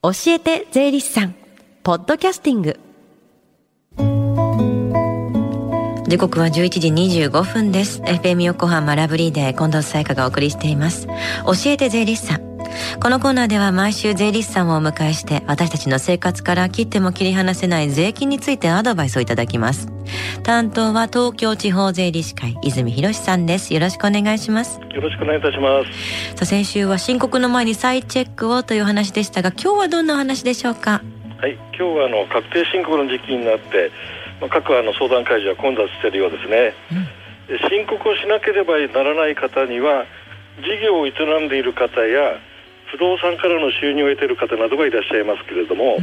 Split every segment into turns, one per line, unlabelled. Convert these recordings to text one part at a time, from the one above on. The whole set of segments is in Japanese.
教えて税理士さん。ポッドキャスティング。時刻は11時25分です。FM 横浜ラブリーで近藤沙耶香がお送りしています。教えて税理士さん。このコーナーでは毎週税理士さんをお迎えして私たちの生活から切っても切り離せない税金についてアドバイスをいただきます。担当は東京地方税理士会泉博さんです。よろしくお願いします。
よろしくお願いいたします
さあ先週は申告の前に再チェックをという話でしたが今日はどんな話でしょうか？
はい今日はあの確定申告の時期になって各あの相談会場は混雑しているようですね、うん、申告をしなければならない方には事業を営んでいる方や不動産からの収入を得ている方などがいらっしゃいますけれども、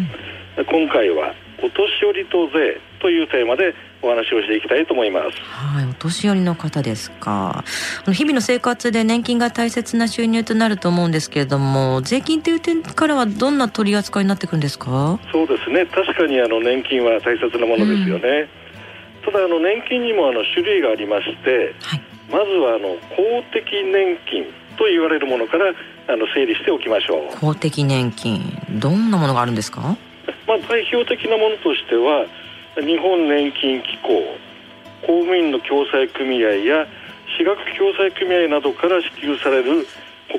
うん、今回はお年寄りと税というテーマでお話をしていきたいと思います。
はい、お年寄りの方ですか。日々の生活で年金が大切な収入となると思うんですけれども、税金という点からはどんな取り扱いになってくるんですか？
そうですね。確かにあの年金は大切なものですよね。うん、ただあの年金にもあの種類がありまして、はい、まずはあの公的年金と言われるものからあの整理しておきましょう。
公的年金どんなものがあるんですか、
まあ、代表的なものとしては日本年金機構公務員の共済組合や私学共済組合などから支給される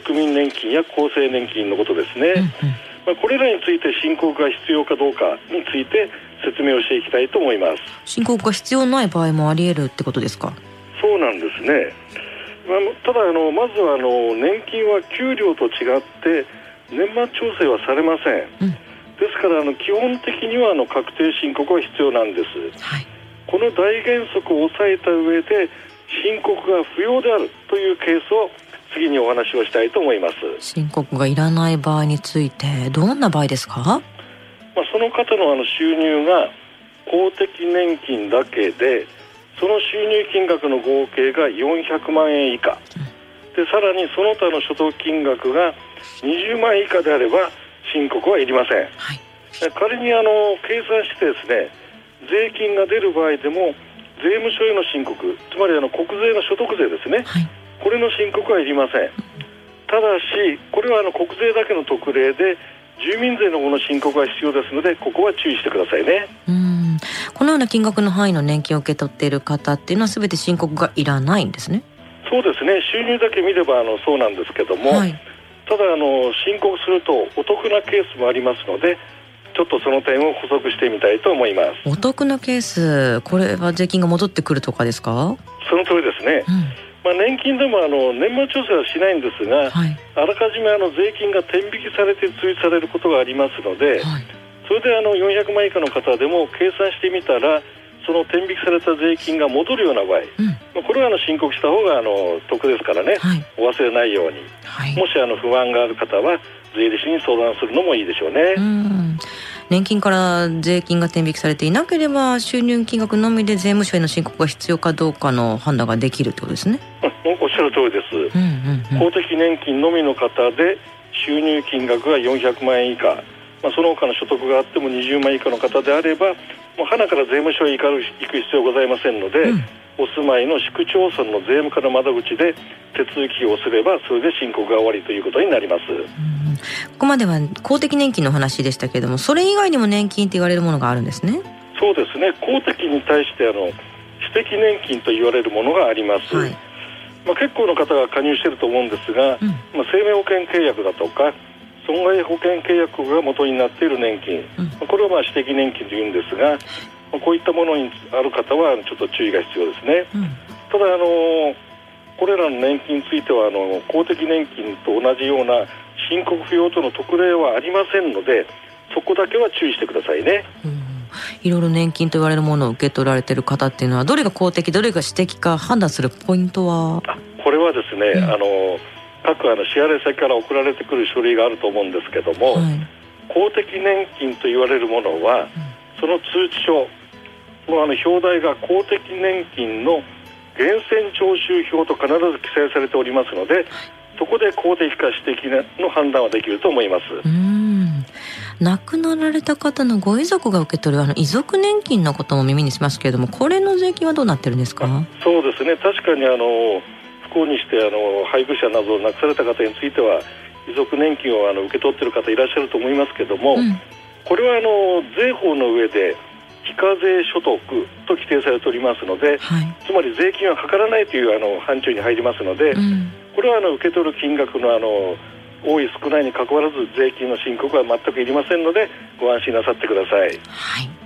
国民年金や厚生年金のことですね、うんうん、まあ、これらについて申告が必要かどうかについて説明をしていきたいと思います。
申告が必要ない場合もあり得るってことですか？
そうなんですねまあ、ただあの、まずはあの年金は給料と違って年末調整はされません、うん、ですからあの基本的にはあの確定申告は必要なんです、はい、この大原則を押さえた上で申告が不要であるというケースを次にお話をしたいと思います。
申告がいらない場合についてどんな場合ですか、まあ、
その方のあの収入が公的年金だけでその収入金額の合計が400万円以下。でさらにその他の所得金額が20万円以下であれば申告はいりません、はい、仮にあの計算してですね税金が出る場合でも税務署への申告つまりあの国税の所得税ですね、はい、これの申告はいりません。ただしこれはあの国税だけの特例で住民税の方の申告が必要ですのでここは注意してくださいね。
うん。このような金額の範囲の年金を受け取っている方っていうのはすべて申告がいらないんですね。
そうですね。収入だけ見ればあのそうなんですけども、はい、ただあの申告するとお得なケースもありますのでちょっとその点を補足してみたいと思います。
お得なケースこれは税金が戻ってくるとかですか？
その通りですね、うん。まあ、年金でもあの年末調整はしないんですが、はい、あらかじめあの税金が天引きされて追加されることがありますので、はい、それであの400万以下の方でも計算してみたらその天引きされた税金が戻るような場合、うん、まあ、これはあの申告した方があの得ですからね、はい、お忘れないように、もしあの不安がある方は税理士に相談するのもいいでしょうね。
年金から税金が天引きされていなければ収入金額のみで税務署への申告が必要かどうかの判断ができるってことですね。
おっしゃる通りです、うんうんうん、公的年金のみの方で収入金額が400万円以下、まあ、その他の所得があっても20万円以下の方であればもう花から税務署へ行く必要ございませんので、うん、お住まいの市区町村の税務課の窓口で手続きをすればそれで申告が終わりということになります、うん、
ここまでは公的年金の話でしたけれどもそれ以外にも年金って言われるものがあるんですね。
そうですね。公的に対してあの私的年金と言われるものがあります、はい。まあ、結構の方が加入していると思うんですが、うん、まあ、生命保険契約だとか損害保険契約が元になっている年金、うん、これをまあ私的年金というんですが、まあ、こういったものにある方はちょっと注意が必要ですね。うん、ただあのこれらの年金についてはあの公的年金と同じような申告不要との特例はありませんのでそこだけは注意してくださいね。うん。
いろいろ年金と言われるものを受け取られている方っていうのはどれが公的どれが私的か判断するポイントは？
これはですね、うん、あの各あの支払い先から送られてくる書類があると思うんですけども、はい、公的年金と言われるものは、うん、その通知書のあの表題が公的年金の源泉徴収票と必ず記載されておりますので、そこで公的か私的の判断はできると思います。
亡くなられた方のご遺族が受け取るあの遺族年金のことも耳にしますけれどもこれの税金はどうなってるんですか？
そうですね。確かにあの不幸にしてあの配偶者などを亡くされた方については遺族年金をあの受け取っている方いらっしゃると思いますけども、うん、これはあの税法の上で非課税所得と規定されておりますので、はい、つまり税金はかからないというあの範疇に入りますので、うん、これはあの受け取る金額のあの多い少ないにかかわらず税金の申告は全くいりませんのでご安心なさってください。
はい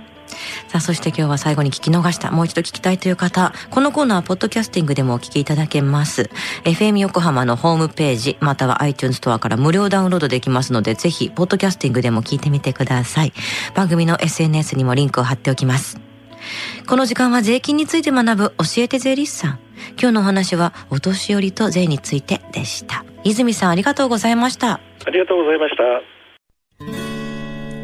さあ、そして今日は最後に聞き逃した、もう一度聞きたいという方、このコーナーはポッドキャスティングでもお聞きいただけます。FM 横浜のホームページ、または iTunes ストアから無料ダウンロードできますので、ぜひ、ポッドキャスティングでも聞いてみてください。番組の SNS にもリンクを貼っておきます。この時間は税金について学ぶ教えて税理士さん。今日のお話はお年寄りと税についてでした。泉さんありがとうございました。
ありがとうございました。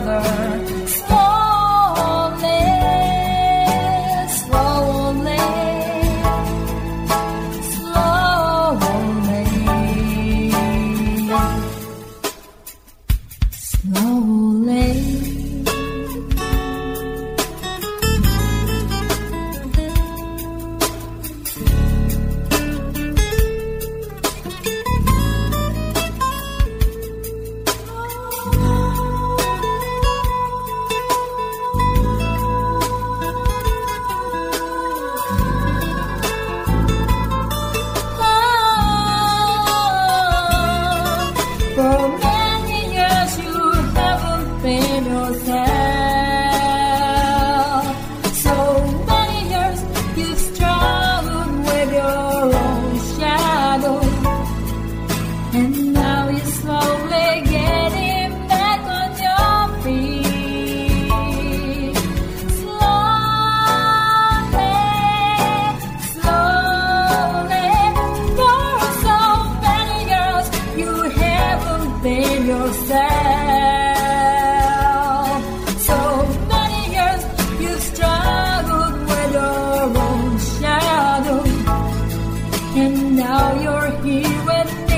Another. now you're here with me.